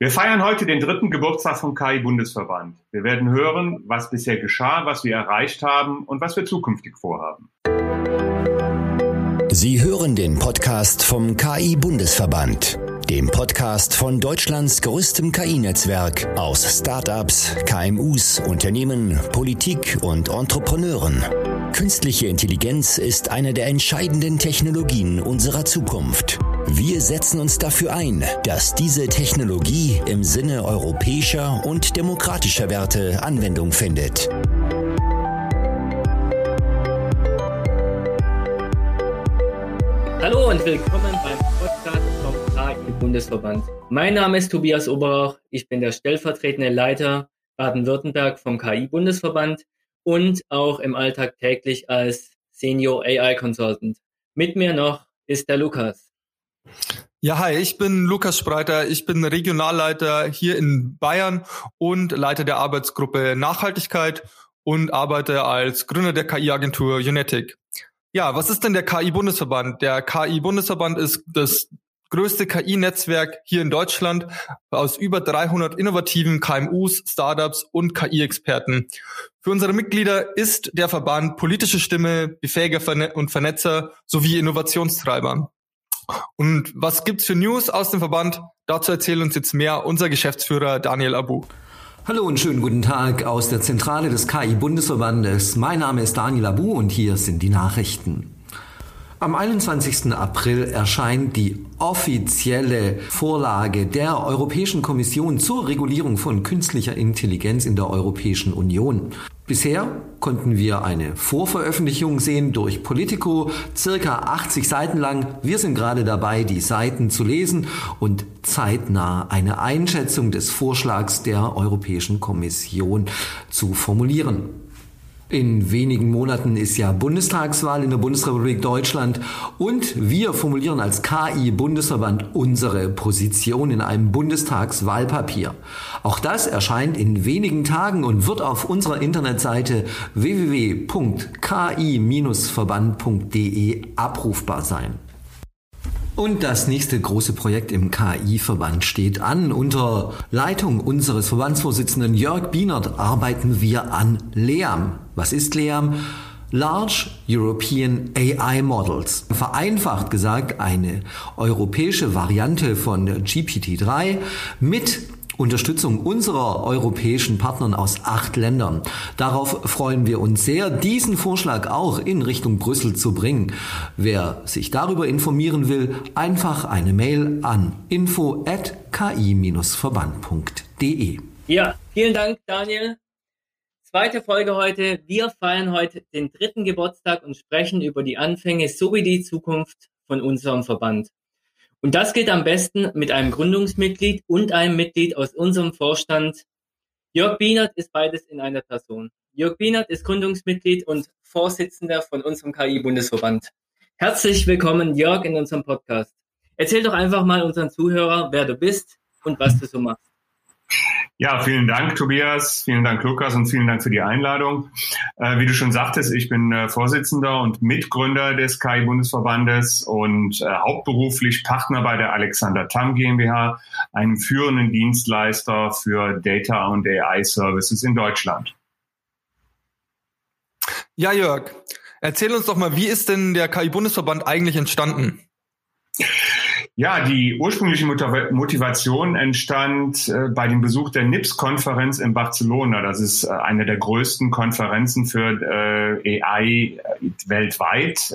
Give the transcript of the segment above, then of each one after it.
Wir feiern heute den dritten Geburtstag vom KI-Bundesverband. Wir werden hören, was bisher geschah, was wir erreicht haben und was wir zukünftig vorhaben. Sie hören den Podcast vom KI-Bundesverband, dem Podcast von Deutschlands größtem KI-Netzwerk aus Startups, KMUs, Unternehmen, Politik und Entrepreneuren. Künstliche Intelligenz ist eine der entscheidenden Technologien unserer Zukunft. Wir setzen uns dafür ein, dass diese Technologie im Sinne europäischer und demokratischer Werte Anwendung findet. Hallo und willkommen beim Podcast vom KI-Bundesverband. Mein Name ist Tobias Oberach, ich bin der stellvertretende Leiter Baden-Württemberg vom KI-Bundesverband und auch im Alltag täglich als Senior AI Consultant. Mit mir noch ist der Lukas. Ja, hi, ich bin Lukas Spreiter. Ich bin Regionalleiter hier in Bayern und Leiter der Arbeitsgruppe Nachhaltigkeit und arbeite als Gründer der KI-Agentur Unetic. Ja, was ist denn der KI-Bundesverband? Der KI-Bundesverband ist das größte KI-Netzwerk hier in Deutschland aus über 300 innovativen KMUs, Startups und KI-Experten. Für unsere Mitglieder ist der Verband politische Stimme, Befähiger und Vernetzer sowie Innovationstreiber. Und was gibt's für News aus dem Verband? Dazu erzählt uns jetzt mehr unser Geschäftsführer Daniel Abu. Hallo und schönen guten Tag aus der Zentrale des KI-Bundesverbandes. Mein Name ist Daniel Abu und hier sind die Nachrichten. Am 21. April erscheint die offizielle Vorlage der Europäischen Kommission zur Regulierung von künstlicher Intelligenz in der Europäischen Union. Bisher konnten wir eine Vorveröffentlichung sehen durch Politico, circa 80 Seiten lang. Wir sind gerade dabei, die Seiten zu lesen und zeitnah eine Einschätzung des Vorschlags der Europäischen Kommission zu formulieren. In wenigen Monaten ist ja Bundestagswahl in der Bundesrepublik Deutschland und wir formulieren als KI-Bundesverband unsere Position in einem Bundestagswahlpapier. Auch das erscheint in wenigen Tagen und wird auf unserer Internetseite www.ki-verband.de abrufbar sein. Und das nächste große Projekt im KI-Verband steht an. Unter Leitung unseres Verbandsvorsitzenden Jörg Bienert arbeiten wir an LEAM. Was ist LEAM? Large European AI Models. Vereinfacht gesagt eine europäische Variante von GPT-3 mit Unterstützung unserer europäischen Partnern aus acht Ländern. Darauf freuen wir uns sehr, diesen Vorschlag auch in Richtung Brüssel zu bringen. Wer sich darüber informieren will, einfach eine Mail an info@ki-verband.de. Ja, vielen Dank, Daniel. Zweite Folge heute. Wir feiern heute den dritten Geburtstag und sprechen über die Anfänge sowie die Zukunft von unserem Verband. Und das geht am besten mit einem Gründungsmitglied und einem Mitglied aus unserem Vorstand. Jörg Bienert ist beides in einer Person. Jörg Bienert ist Gründungsmitglied und Vorsitzender von unserem KI-Bundesverband. Herzlich willkommen, Jörg, in unserem Podcast. Erzähl doch einfach mal unseren Zuhörern, wer du bist und was du so machst. Ja, vielen Dank, Tobias. Vielen Dank, Lukas, und vielen Dank für die Einladung. Äh, wie du schon sagtest, ich bin äh, Vorsitzender und Mitgründer des KI-Bundesverbandes und äh, hauptberuflich Partner bei der Alexander Tam GmbH, einem führenden Dienstleister für Data und AI-Services in Deutschland. Ja, Jörg, erzähl uns doch mal, wie ist denn der KI-Bundesverband eigentlich entstanden? Ja, die ursprüngliche Motivation entstand äh, bei dem Besuch der NIPS-Konferenz in Barcelona. Das ist äh, eine der größten Konferenzen für äh, AI weltweit.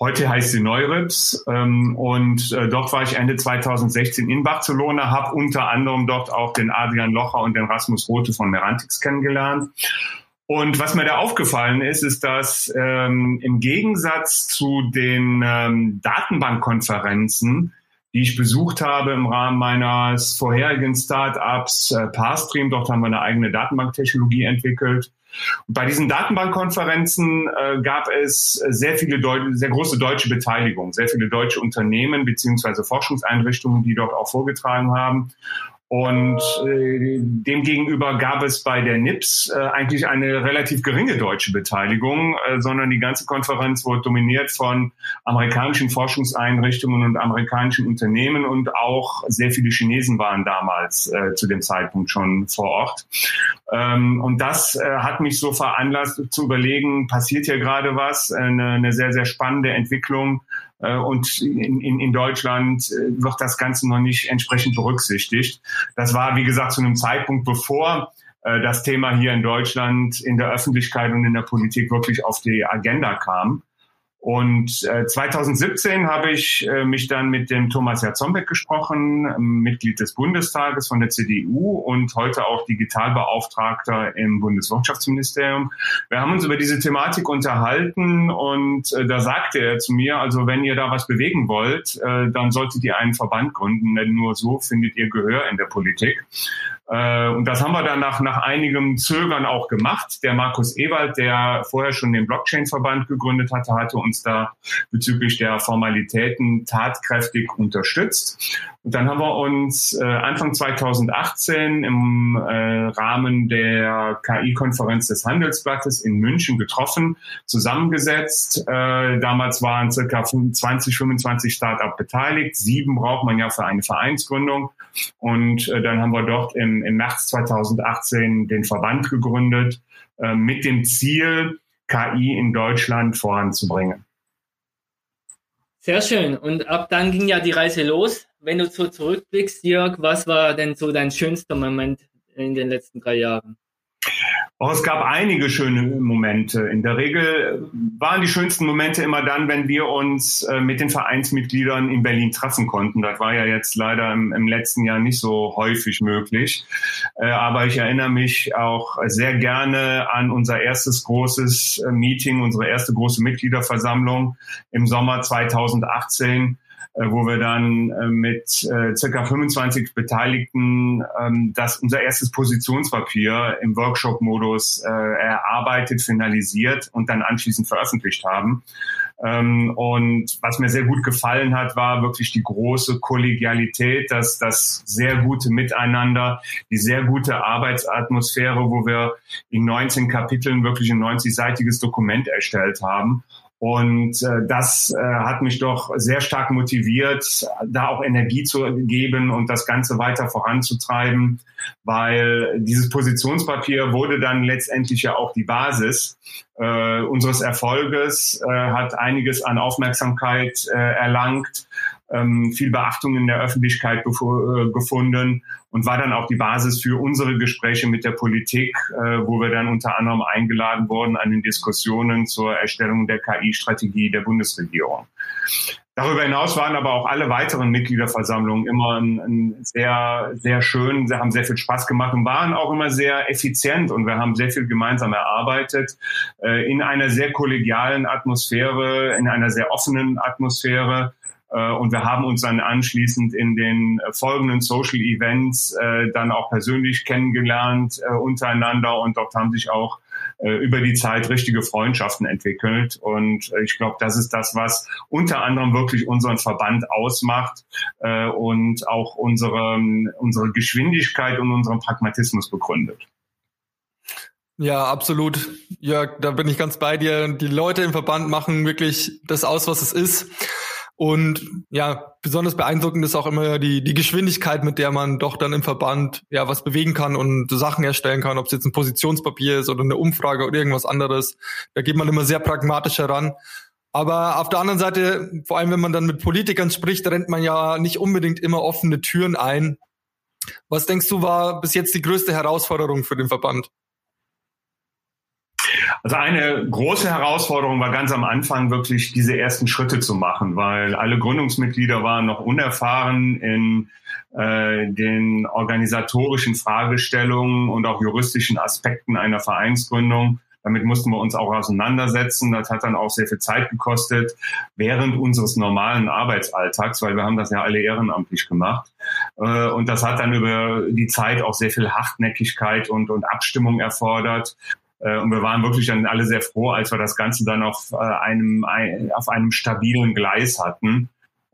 Heute heißt sie Neurips. Ähm, und dort war ich Ende 2016 in Barcelona, habe unter anderem dort auch den Adrian Locher und den Rasmus Rote von Merantix kennengelernt. Und was mir da aufgefallen ist, ist, dass ähm, im Gegensatz zu den ähm, Datenbankkonferenzen, die ich besucht habe im Rahmen meines vorherigen Startups äh, Parstream, dort haben wir eine eigene Datenbanktechnologie entwickelt. Und bei diesen Datenbankkonferenzen äh, gab es sehr viele Deu sehr große deutsche Beteiligung, sehr viele deutsche Unternehmen beziehungsweise Forschungseinrichtungen, die dort auch vorgetragen haben. Und äh, demgegenüber gab es bei der NIPS äh, eigentlich eine relativ geringe deutsche Beteiligung, äh, sondern die ganze Konferenz wurde dominiert von amerikanischen Forschungseinrichtungen und amerikanischen Unternehmen und auch sehr viele Chinesen waren damals äh, zu dem Zeitpunkt schon vor Ort. Ähm, und das äh, hat mich so veranlasst zu überlegen, passiert hier gerade was, eine, eine sehr, sehr spannende Entwicklung äh, und in, in, in Deutschland äh, wird das Ganze noch nicht entsprechend berücksichtigt. Das war, wie gesagt, zu einem Zeitpunkt, bevor äh, das Thema hier in Deutschland in der Öffentlichkeit und in der Politik wirklich auf die Agenda kam. Und äh, 2017 habe ich äh, mich dann mit dem Thomas Jarzombeck gesprochen, ähm, Mitglied des Bundestages von der CDU und heute auch Digitalbeauftragter im Bundeswirtschaftsministerium. Wir haben uns über diese Thematik unterhalten und äh, da sagte er zu mir, also wenn ihr da was bewegen wollt, äh, dann solltet ihr einen Verband gründen, denn nur so findet ihr Gehör in der Politik. Äh, und das haben wir dann nach, nach einigem Zögern auch gemacht. Der Markus Ewald, der vorher schon den Blockchain-Verband gegründet hatte, hatte uns da bezüglich der Formalitäten tatkräftig unterstützt. Und dann haben wir uns äh, Anfang 2018 im äh, Rahmen der KI-Konferenz des Handelsblattes in München getroffen, zusammengesetzt. Damals waren circa 20, 25 Start-up beteiligt. Sieben braucht man ja für eine Vereinsgründung. Und dann haben wir dort im, im März 2018 den Verband gegründet äh, mit dem Ziel, KI in Deutschland voranzubringen. Sehr schön. Und ab dann ging ja die Reise los. Wenn du so zurückblickst, Jörg, was war denn so dein schönster Moment in den letzten drei Jahren? Oh, es gab einige schöne Momente. In der Regel waren die schönsten Momente immer dann, wenn wir uns äh, mit den Vereinsmitgliedern in Berlin treffen konnten. Das war ja jetzt leider im, im letzten Jahr nicht so häufig möglich. Äh, aber ich erinnere mich auch sehr gerne an unser erstes großes äh, Meeting, unsere erste große Mitgliederversammlung im Sommer 2018 äh, wo wir dann äh, mit äh, circa 25 Beteiligten ähm, das unser erstes Positionspapier im Workshop-Modus erarbeitet, finalisiert und dann anschließend veröffentlicht haben. Ähm, und was mir sehr gut gefallen hat, war wirklich die große Kollegialität, das, das sehr gute Miteinander, die sehr gute Arbeitsatmosphäre, wo wir in 19 Kapiteln wirklich ein 90-seitiges Dokument erstellt haben. Und äh, das äh, hat mich doch sehr stark motiviert, da auch Energie zu geben und das Ganze weiter voranzutreiben, weil dieses Positionspapier wurde dann letztendlich ja auch die Basis äh, unseres Erfolges, äh, hat einiges an Aufmerksamkeit äh, erlangt ähm, viel Beachtung in der Öffentlichkeit äh, gefunden und war dann auch die Basis für unsere Gespräche mit der Politik, äh, wo wir dann unter anderem eingeladen wurden an den Diskussionen zur Erstellung der KI-Strategie der Bundesregierung. Darüber hinaus waren aber auch alle weiteren Mitgliederversammlungen immer ein, ein sehr, sehr schön, sie haben sehr viel Spaß gemacht und waren auch immer sehr effizient und wir haben sehr viel gemeinsam erarbeitet äh, in einer sehr kollegialen Atmosphäre, in einer sehr offenen Atmosphäre und wir haben uns dann anschließend in den folgenden Social Events äh, dann auch persönlich kennengelernt äh, untereinander und dort haben sich auch über die Zeit richtige Freundschaften entwickelt. Und ich glaube, das ist das, was unter anderem wirklich unseren Verband ausmacht und auch unsere, unsere Geschwindigkeit und unseren Pragmatismus begründet. Ja, absolut. Jörg, da bin ich ganz bei dir. Die Leute im Verband machen wirklich das aus, was es ist. Und ja, besonders beeindruckend ist auch immer die, die Geschwindigkeit, mit der man doch dann im Verband ja was bewegen kann und Sachen erstellen kann, ob es jetzt ein Positionspapier ist oder eine Umfrage oder irgendwas anderes. Da geht man immer sehr pragmatisch heran. Aber auf der anderen Seite, vor allem wenn man dann mit Politikern spricht, rennt man ja nicht unbedingt immer offene Türen ein. Was denkst du, war bis jetzt die größte Herausforderung für den Verband? Also eine große Herausforderung war ganz am Anfang wirklich diese ersten Schritte zu machen, weil alle Gründungsmitglieder waren noch unerfahren in äh, den organisatorischen Fragestellungen und auch juristischen Aspekten einer Vereinsgründung. Damit mussten wir uns auch auseinandersetzen. Das hat dann auch sehr viel Zeit gekostet während unseres normalen Arbeitsalltags, weil wir haben das ja alle ehrenamtlich gemacht. Äh, und das hat dann über die Zeit auch sehr viel Hartnäckigkeit und, und Abstimmung erfordert. Äh, und wir waren wirklich dann alle sehr froh, als wir das Ganze dann auf äh, einem, auf einem stabilen Gleis hatten.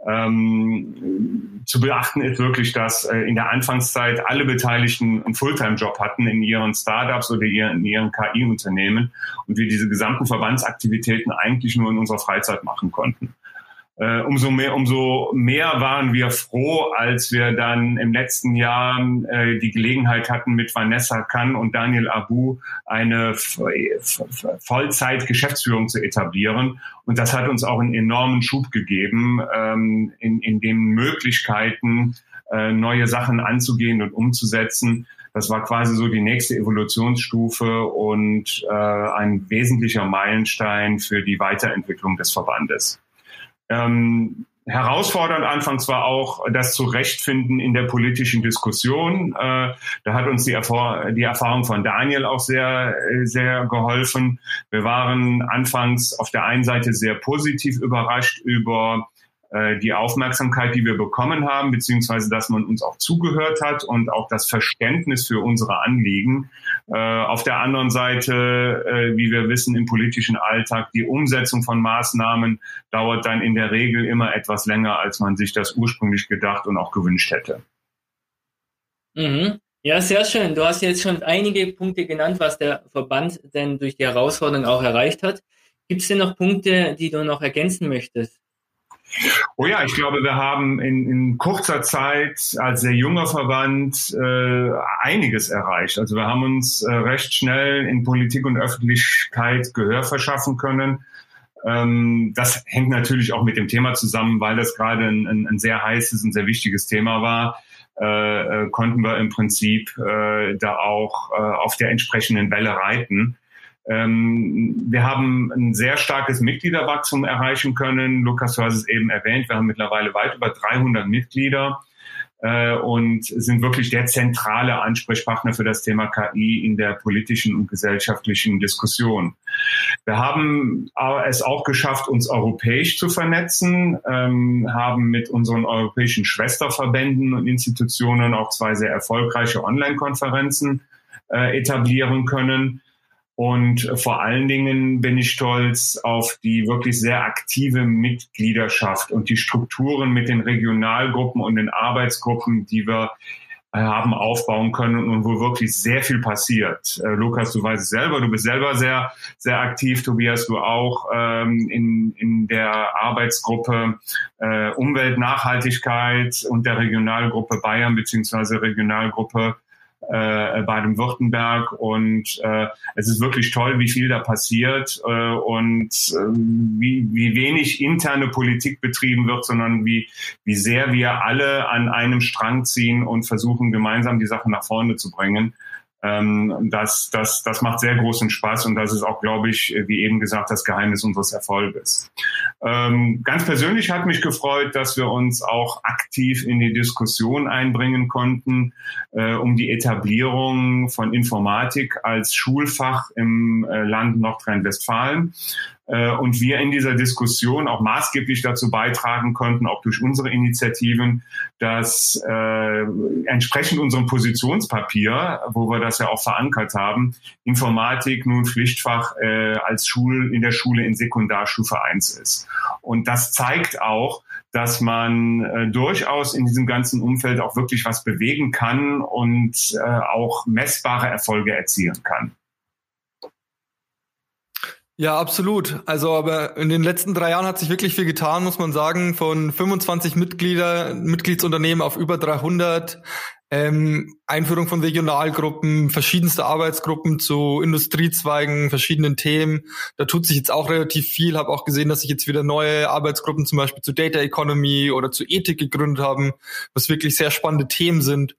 Ähm, zu beachten ist wirklich, dass äh, in der Anfangszeit alle Beteiligten einen Fulltime-Job hatten in ihren Startups oder in ihren KI-Unternehmen und wir diese gesamten Verbandsaktivitäten eigentlich nur in unserer Freizeit machen konnten äh, umso mehr, umso mehr waren wir froh, als wir dann im letzten Jahr äh, die Gelegenheit hatten, mit Vanessa Kann und Daniel Abu eine Vollzeit-Geschäftsführung zu etablieren. Und das hat uns auch einen enormen Schub gegeben, ähm, in, in den Möglichkeiten, äh, neue Sachen anzugehen und umzusetzen. Das war quasi so die nächste Evolutionsstufe und äh, ein wesentlicher Meilenstein für die Weiterentwicklung des Verbandes. Ähm, herausfordernd anfangs war auch das Zurechtfinden in der politischen Diskussion. Äh, da hat uns die, Erfor die Erfahrung von Daniel auch sehr, sehr geholfen. Wir waren anfangs auf der einen Seite sehr positiv überrascht über äh, die Aufmerksamkeit, die wir bekommen haben, beziehungsweise dass man uns auch zugehört hat und auch das Verständnis für unsere Anliegen. Äh, auf der anderen Seite, äh, wie wir wissen, im politischen Alltag, die Umsetzung von Maßnahmen dauert dann in der Regel immer etwas länger, als man sich das ursprünglich gedacht und auch gewünscht hätte. Mhm. Ja, sehr schön. Du hast jetzt schon einige Punkte genannt, was der Verband denn durch die Herausforderung auch erreicht hat. Gibt es denn noch Punkte, die du noch ergänzen möchtest? Oh ja, ich glaube, wir haben in, in kurzer Zeit als sehr junger Verband äh, einiges erreicht. Also wir haben uns äh, recht schnell in Politik und Öffentlichkeit Gehör verschaffen können. Ähm, das hängt natürlich auch mit dem Thema zusammen, weil das gerade ein, ein, ein sehr heißes und sehr wichtiges Thema war. Äh, äh konnten wir im Prinzip äh, da auch äh, auf der entsprechenden Welle reiten. Ähm, wir haben ein sehr starkes Mitgliederwachstum erreichen können. Lukas, du hast es eben erwähnt, wir haben mittlerweile weit über 300 Mitglieder äh, und sind wirklich der zentrale Ansprechpartner für das Thema KI in der politischen und gesellschaftlichen Diskussion. Wir haben es auch geschafft, uns europäisch zu vernetzen, ähm, haben mit unseren europäischen Schwesterverbänden und Institutionen auch zwei sehr erfolgreiche Online-Konferenzen äh, etablieren können und vor allen Dingen bin ich stolz auf die wirklich sehr aktive Mitgliederschaft und die Strukturen mit den Regionalgruppen und den Arbeitsgruppen, die wir äh, haben aufbauen können und wo wirklich sehr viel passiert. Äh, Lukas, du weißt es selber, du bist selber sehr, sehr aktiv, Tobias, du auch ähm, in, in der Arbeitsgruppe äh, Umwelt, und der Regionalgruppe Bayern beziehungsweise Regionalgruppe äh, Baden-Württemberg und äh, es ist wirklich toll, wie viel da passiert äh, und äh, wie, wie wenig interne Politik betrieben wird, sondern wie, wie sehr wir alle an einem Strang ziehen und versuchen, gemeinsam die Sache nach vorne zu bringen. Ähm, das, das, das macht sehr großen Spaß und das ist auch, glaube ich, wie eben gesagt, das Geheimnis unseres Erfolges. Ähm, ganz persönlich hat mich gefreut, dass wir uns auch aktiv in die Diskussion einbringen konnten äh, um die Etablierung von Informatik als Schulfach im äh, Land Nordrhein-Westfalen. Äh, und wir in dieser Diskussion auch maßgeblich dazu beitragen konnten, auch durch unsere Initiativen, dass äh, entsprechend unserem Positionspapier, wo wir das ja auch verankert haben, Informatik nun Pflichtfach äh, als Schul in der Schule in Sekundarstufe 1 ist. Und das zeigt auch, dass man äh, durchaus in diesem ganzen Umfeld auch wirklich was bewegen kann und äh, auch messbare Erfolge erzielen kann. Ja, absolut. Also, aber in den letzten drei Jahren hat sich wirklich viel getan, muss man sagen. Von 25 Mitglieder, Mitgliedsunternehmen auf über 300. Ähm, Einführung von Regionalgruppen, verschiedenste Arbeitsgruppen zu Industriezweigen, verschiedenen Themen. Da tut sich jetzt auch relativ viel. Habe auch gesehen, dass sich jetzt wieder neue Arbeitsgruppen zum Beispiel zu Data Economy oder zu Ethik gegründet haben, was wirklich sehr spannende Themen sind.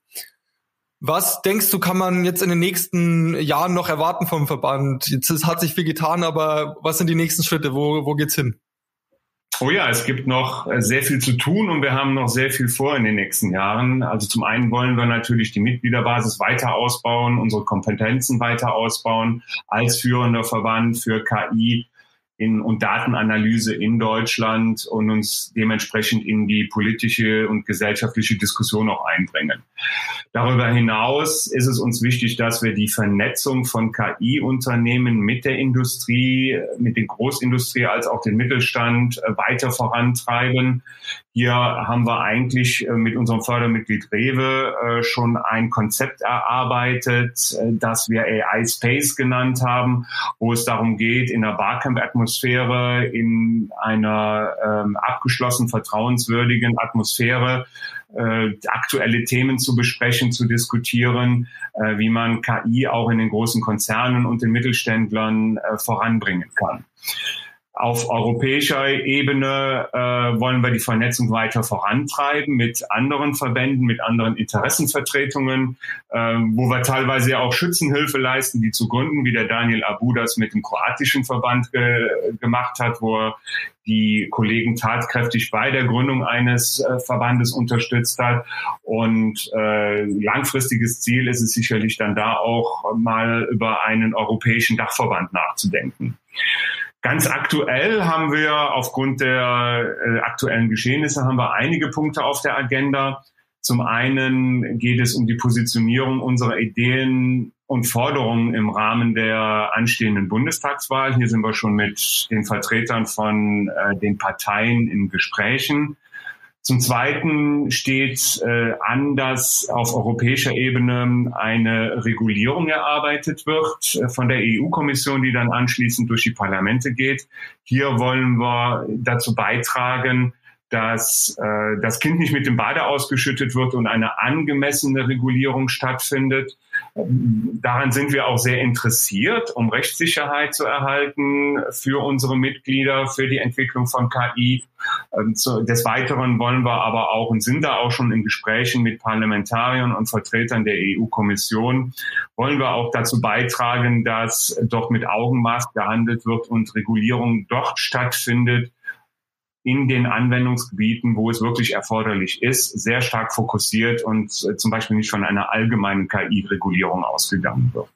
Was denkst du, kann man jetzt in den nächsten Jahren noch erwarten vom Verband? Jetzt hat sich viel getan, aber was sind die nächsten Schritte? Wo, wo geht's hin? Oh ja, es gibt noch sehr viel zu tun und wir haben noch sehr viel vor in den nächsten Jahren. Also zum einen wollen wir natürlich die Mitgliederbasis weiter ausbauen, unsere Kompetenzen weiter ausbauen als führender Verband für KI in, und Datenanalyse in Deutschland und uns dementsprechend in die politische und gesellschaftliche Diskussion auch einbringen. Darüber hinaus ist es uns wichtig, dass wir die Vernetzung von KI-Unternehmen mit der Industrie, mit der Großindustrie als auch den Mittelstand äh, weiter vorantreiben. Hier haben wir eigentlich äh, mit unserem Fördermitglied Rewe äh, schon ein Konzept erarbeitet, das wir AI Space genannt haben, wo es darum geht, in der Barcamp-Atmosphäre, in einer ähm, abgeschlossen vertrauenswürdigen Atmosphäre äh, aktuelle Themen zu besprechen, zu diskutieren, äh, wie man KI auch in den großen Konzernen und den Mittelständlern äh, voranbringen kann. Auf europäischer Ebene äh, wollen wir die Vernetzung weiter vorantreiben mit anderen Verbänden, mit anderen Interessenvertretungen, äh, wo wir teilweise ja auch Schützenhilfe leisten, die zu gründen, wie der Daniel Abu das mit dem kroatischen Verband ge gemacht hat, wo er die Kollegen tatkräftig bei der Gründung eines äh, Verbandes unterstützt hat. Und äh, langfristiges Ziel ist es sicherlich dann da auch mal über einen europäischen Dachverband nachzudenken. Ganz aktuell haben wir aufgrund der äh, aktuellen Geschehnisse haben wir einige Punkte auf der Agenda. Zum einen geht es um die Positionierung unserer Ideen und Forderungen im Rahmen der anstehenden Bundestagswahl. Hier sind wir schon mit den Vertretern von äh, den Parteien in Gesprächen. Zum Zweiten steht äh, an, dass auf europäischer Ebene eine Regulierung erarbeitet wird äh, von der EU-Kommission, die dann anschließend durch die Parlamente geht. Hier wollen wir dazu beitragen, dass äh, das Kind nicht mit dem Bade ausgeschüttet wird und eine angemessene Regulierung stattfindet. Daran sind wir auch sehr interessiert, um Rechtssicherheit zu erhalten für unsere Mitglieder, für die Entwicklung von KI. Ähm, des Weiteren wollen wir aber auch und sind da auch schon in Gesprächen mit Parlamentariern und Vertretern der EU-Kommission, wollen wir auch dazu beitragen, dass doch mit Augenmaß gehandelt wird und Regulierung dort stattfindet, in den Anwendungsgebieten, wo es wirklich erforderlich ist, sehr stark fokussiert und äh, zum Beispiel nicht von einer allgemeinen KI-Regulierung ausgegangen wird.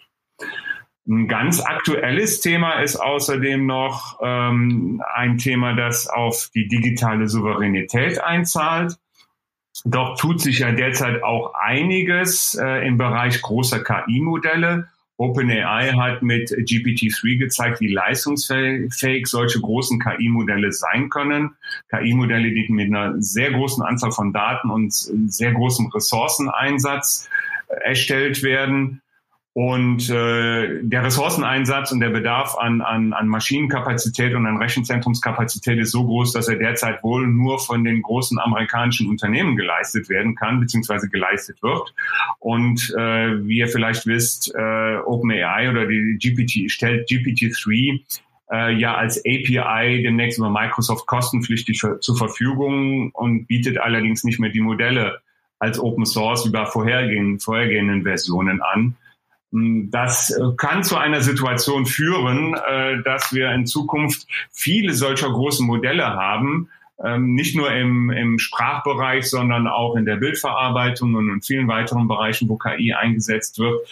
Ein ganz aktuelles Thema ist außerdem noch ähm, ein Thema, das auf die digitale Souveränität einzahlt. Doch tut sich ja derzeit auch einiges äh, im Bereich großer KI-Modelle OpenAI hat mit GPT-3 gezeigt, wie leistungsfähig solche großen KI-Modelle sein können. KI-Modelle, die mit einer sehr großen Anzahl von Daten und sehr großem Ressourceneinsatz erstellt werden. Und äh, der Ressourceneinsatz und der Bedarf an, an, an Maschinenkapazität und an Rechenzentrumskapazität ist so groß, dass er derzeit wohl nur von den großen amerikanischen Unternehmen geleistet werden kann, beziehungsweise geleistet wird. Und äh, wie ihr vielleicht wisst, äh, OpenAI oder die GPT stellt GPT-3 äh, ja als API demnächst über Microsoft kostenpflichtig für, zur Verfügung und bietet allerdings nicht mehr die Modelle als Open Source bei vorhergehenden, vorhergehenden Versionen an. Das kann zu einer Situation führen, äh, dass wir in Zukunft viele solcher großen Modelle haben, ähm, nicht nur im, im Sprachbereich, sondern auch in der Bildverarbeitung und in vielen weiteren Bereichen, wo KI eingesetzt wird.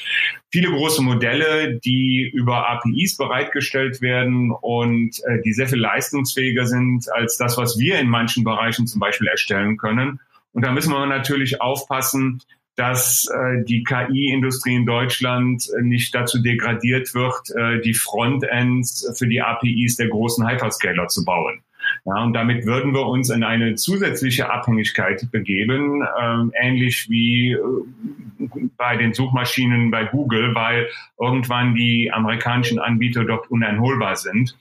Viele große Modelle, die über APIs bereitgestellt werden und äh, die sehr viel leistungsfähiger sind als das, was wir in manchen Bereichen zum Beispiel erstellen können. Und da müssen wir natürlich aufpassen, dass äh, die KI-Industrie in Deutschland äh, nicht dazu degradiert wird, äh, die Frontends für die APIs der großen Hyperscaler zu bauen. Ja, und damit würden wir uns in eine zusätzliche Abhängigkeit begeben, äh, ähnlich wie äh, bei den Suchmaschinen bei Google, weil irgendwann die amerikanischen Anbieter dort uneinholbar sind.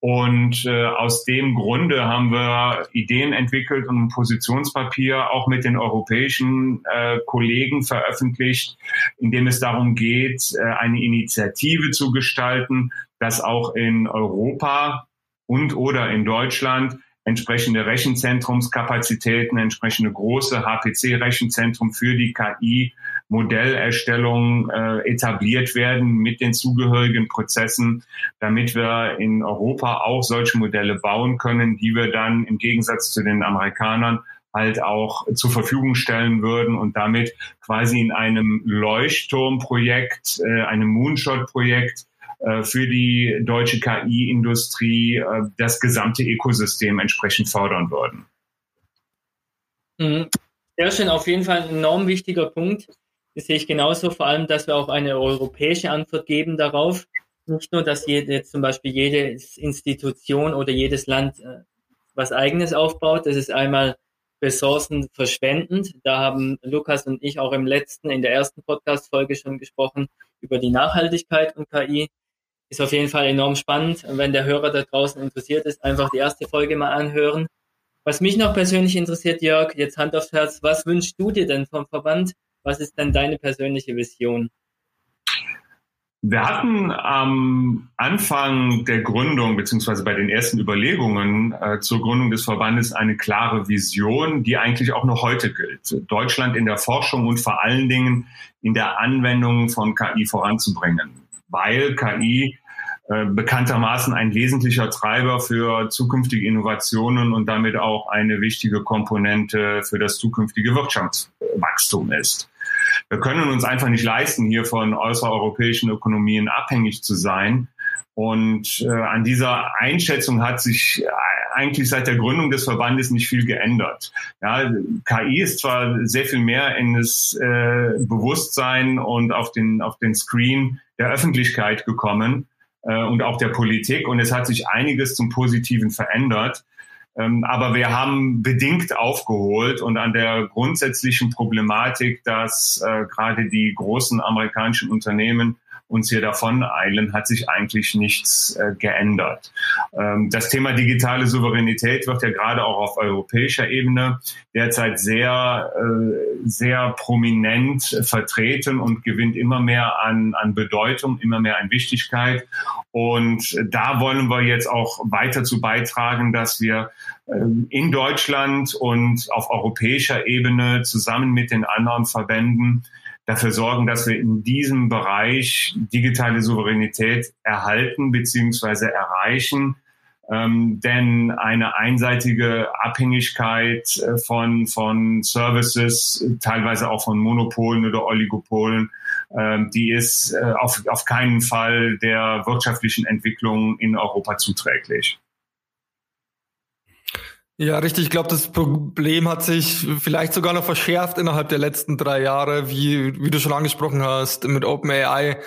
Und äh, aus dem Grunde haben wir Ideen entwickelt und ein Positionspapier auch mit den europäischen äh, Kollegen veröffentlicht, in dem es darum geht, äh, eine Initiative zu gestalten, dass auch in Europa und oder in Deutschland entsprechende Rechenzentrumskapazitäten, entsprechende große HPC-Rechenzentrum für die KI-Modellerstellung äh, etabliert werden mit den zugehörigen Prozessen, damit wir in Europa auch solche Modelle bauen können, die wir dann im Gegensatz zu den Amerikanern halt auch zur Verfügung stellen würden und damit quasi in einem Leuchtturmprojekt, äh, einem Moonshot-Projekt äh, für die deutsche KI-Industrie äh, das gesamte Ökosystem entsprechend fördern würden. Mhm. Sehr schön, auf jeden Fall ein enorm wichtiger Punkt. Das sehe ich genauso, vor allem, dass wir auch eine europäische Antwort geben darauf. Nicht nur, dass jede, zum Beispiel jede Institution oder jedes Land äh, was eigenes aufbaut. Das ist einmal Ressourcen verschwendend. Da haben Lukas und ich auch im letzten, in der ersten Podcast-Folge schon gesprochen über die Nachhaltigkeit und KI. Ist auf jeden Fall enorm spannend. Und wenn der Hörer da draußen interessiert ist, einfach die erste Folge mal anhören. Was mich noch persönlich interessiert, Jörg, jetzt Hand aufs Herz, was wünschst du dir denn vom Verband? Was ist denn deine persönliche Vision? Wir hatten am Anfang der Gründung beziehungsweise bei den ersten Überlegungen äh, zur Gründung des Verbandes eine klare Vision, die eigentlich auch noch heute gilt. Deutschland in der Forschung und vor allen Dingen in der Anwendung von KI voranzubringen, weil KI bekanntermaßen ein wesentlicher Treiber für zukünftige Innovationen und damit auch eine wichtige Komponente für das zukünftige Wirtschaftswachstum ist. Wir können uns einfach nicht leisten, hier von außereuropäischen Ökonomien abhängig zu sein. Und äh, an dieser Einschätzung hat sich eigentlich seit der Gründung des Verbandes nicht viel geändert. Ja, KI ist zwar sehr viel mehr in das äh, Bewusstsein und auf den, auf den Screen der Öffentlichkeit gekommen äh, und auch der Politik und es hat sich einiges zum Positiven verändert. Ähm, aber wir haben bedingt aufgeholt und an der grundsätzlichen Problematik, dass äh, gerade die großen amerikanischen Unternehmen uns hier davon eilen, hat sich eigentlich nichts äh, geändert. Ähm, das Thema digitale Souveränität wird ja gerade auch auf europäischer Ebene derzeit sehr, äh, sehr prominent vertreten und gewinnt immer mehr an, an Bedeutung, immer mehr an Wichtigkeit. Und da wollen wir jetzt auch weiter zu beitragen, dass wir äh, in Deutschland und auf europäischer Ebene zusammen mit den anderen Verbänden dafür sorgen, dass wir in diesem Bereich digitale Souveränität erhalten bzw. erreichen. Ähm, denn eine einseitige Abhängigkeit äh, von, von Services, teilweise auch von Monopolen oder Oligopolen, äh, die ist äh, auf, auf keinen Fall der wirtschaftlichen Entwicklung in Europa zuträglich. Ja, richtig. Ich glaube, das Problem hat sich vielleicht sogar noch verschärft innerhalb der letzten drei Jahre, wie, wie du schon angesprochen hast, mit OpenAI,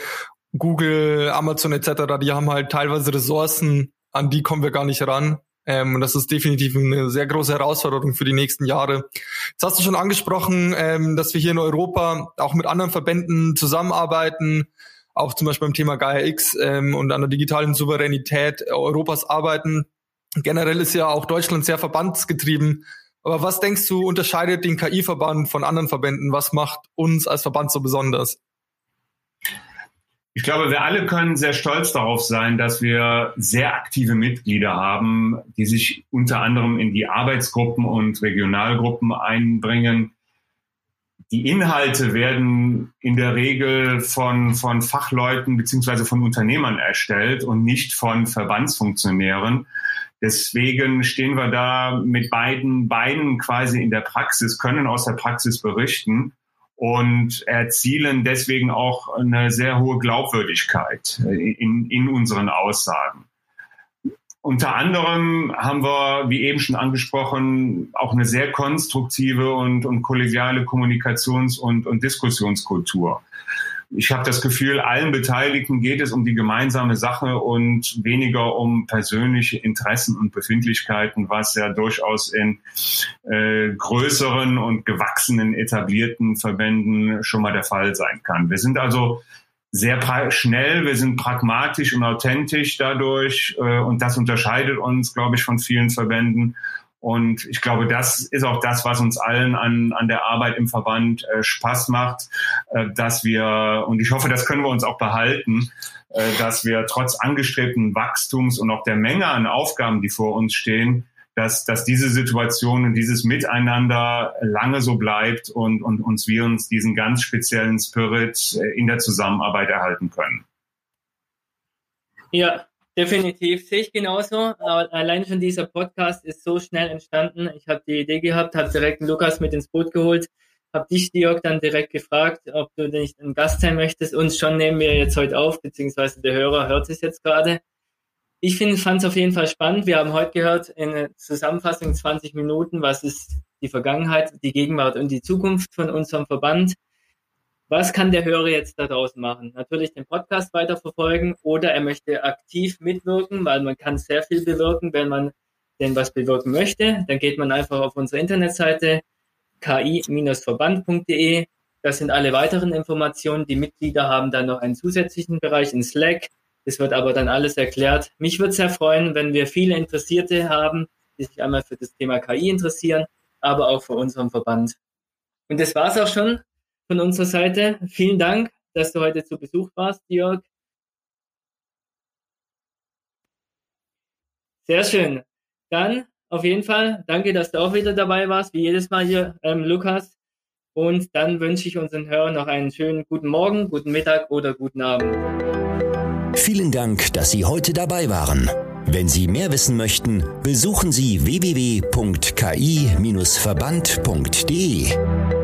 Google, Amazon etc. Die haben halt teilweise Ressourcen, an die kommen wir gar nicht ran. Ähm, und das ist definitiv eine sehr große Herausforderung für die nächsten Jahre. Jetzt hast du schon angesprochen, ähm, dass wir hier in Europa auch mit anderen Verbänden zusammenarbeiten, auch zum Beispiel beim Thema Gaia X ähm, und an der digitalen Souveränität Europas arbeiten. Generell ist ja auch Deutschland sehr verbandsgetrieben. Aber was denkst du, unterscheidet den KI-Verband von anderen Verbänden? Was macht uns als Verband so besonders? Ich glaube, wir alle können sehr stolz darauf sein, dass wir sehr aktive Mitglieder haben, die sich unter anderem in die Arbeitsgruppen und Regionalgruppen einbringen. Die Inhalte werden in der Regel von, von Fachleuten beziehungsweise von Unternehmern erstellt und nicht von Verbandsfunktionären. Deswegen stehen wir da mit beiden Beinen quasi in der Praxis, können aus der Praxis berichten und erzielen deswegen auch eine sehr hohe Glaubwürdigkeit in, in unseren Aussagen. Unter anderem haben wir, wie eben schon angesprochen, auch eine sehr konstruktive und, und kollegiale Kommunikations- und, und Diskussionskultur ich habe das Gefühl, allen Beteiligten geht es um die gemeinsame Sache und weniger um persönliche Interessen und Befindlichkeiten, was ja durchaus in äh, größeren und gewachsenen etablierten Verbänden schon mal der Fall sein kann. Wir sind also sehr schnell, wir sind pragmatisch und authentisch dadurch äh, und das unterscheidet uns, glaube ich, von vielen Verbänden. Und ich glaube, das ist auch das, was uns allen an, an der Arbeit im Verband äh, Spaß macht, äh, dass wir, und ich hoffe, das können wir uns auch behalten, äh, dass wir trotz angestrebten Wachstums und auch der Menge an Aufgaben, die vor uns stehen, dass, dass diese Situation und dieses Miteinander lange so bleibt und, und uns wir uns diesen ganz speziellen Spirit äh, in der Zusammenarbeit erhalten können. Ja, Definitiv, sehe ich genauso. Allein schon dieser Podcast ist so schnell entstanden. Ich habe die Idee gehabt, habe direkt Lukas mit ins Boot geholt, habe dich, Dirk, dann direkt gefragt, ob du nicht ein Gast sein möchtest. Uns schon nehmen wir jetzt heute auf, beziehungsweise der Hörer hört es jetzt gerade. Ich fand es auf jeden Fall spannend. Wir haben heute gehört in Zusammenfassung 20 Minuten, was ist die Vergangenheit, die Gegenwart und die Zukunft von unserem Verband Was kann der Hörer jetzt da draußen machen? Natürlich den Podcast weiterverfolgen oder er möchte aktiv mitwirken, weil man kann sehr viel bewirken, wenn man denn was bewirken möchte. Dann geht man einfach auf unsere Internetseite ki-verband.de. Das sind alle weiteren Informationen. Die Mitglieder haben dann noch einen zusätzlichen Bereich in Slack. Das wird aber dann alles erklärt. Mich würde sehr freuen, wenn wir viele Interessierte haben, die sich einmal für das Thema KI interessieren, aber auch für unseren Verband. Und das war's auch schon von unserer Seite. Vielen Dank, dass du heute zu Besuch warst, Jörg. Sehr schön. Dann auf jeden Fall danke, dass du auch wieder dabei warst, wie jedes Mal hier, ähm, Lukas. Und dann wünsche ich unseren Hörern noch einen schönen guten Morgen, guten Mittag oder guten Abend. Vielen Dank, dass Sie heute dabei waren. Wenn Sie mehr wissen möchten, besuchen Sie www.ki-verband.de.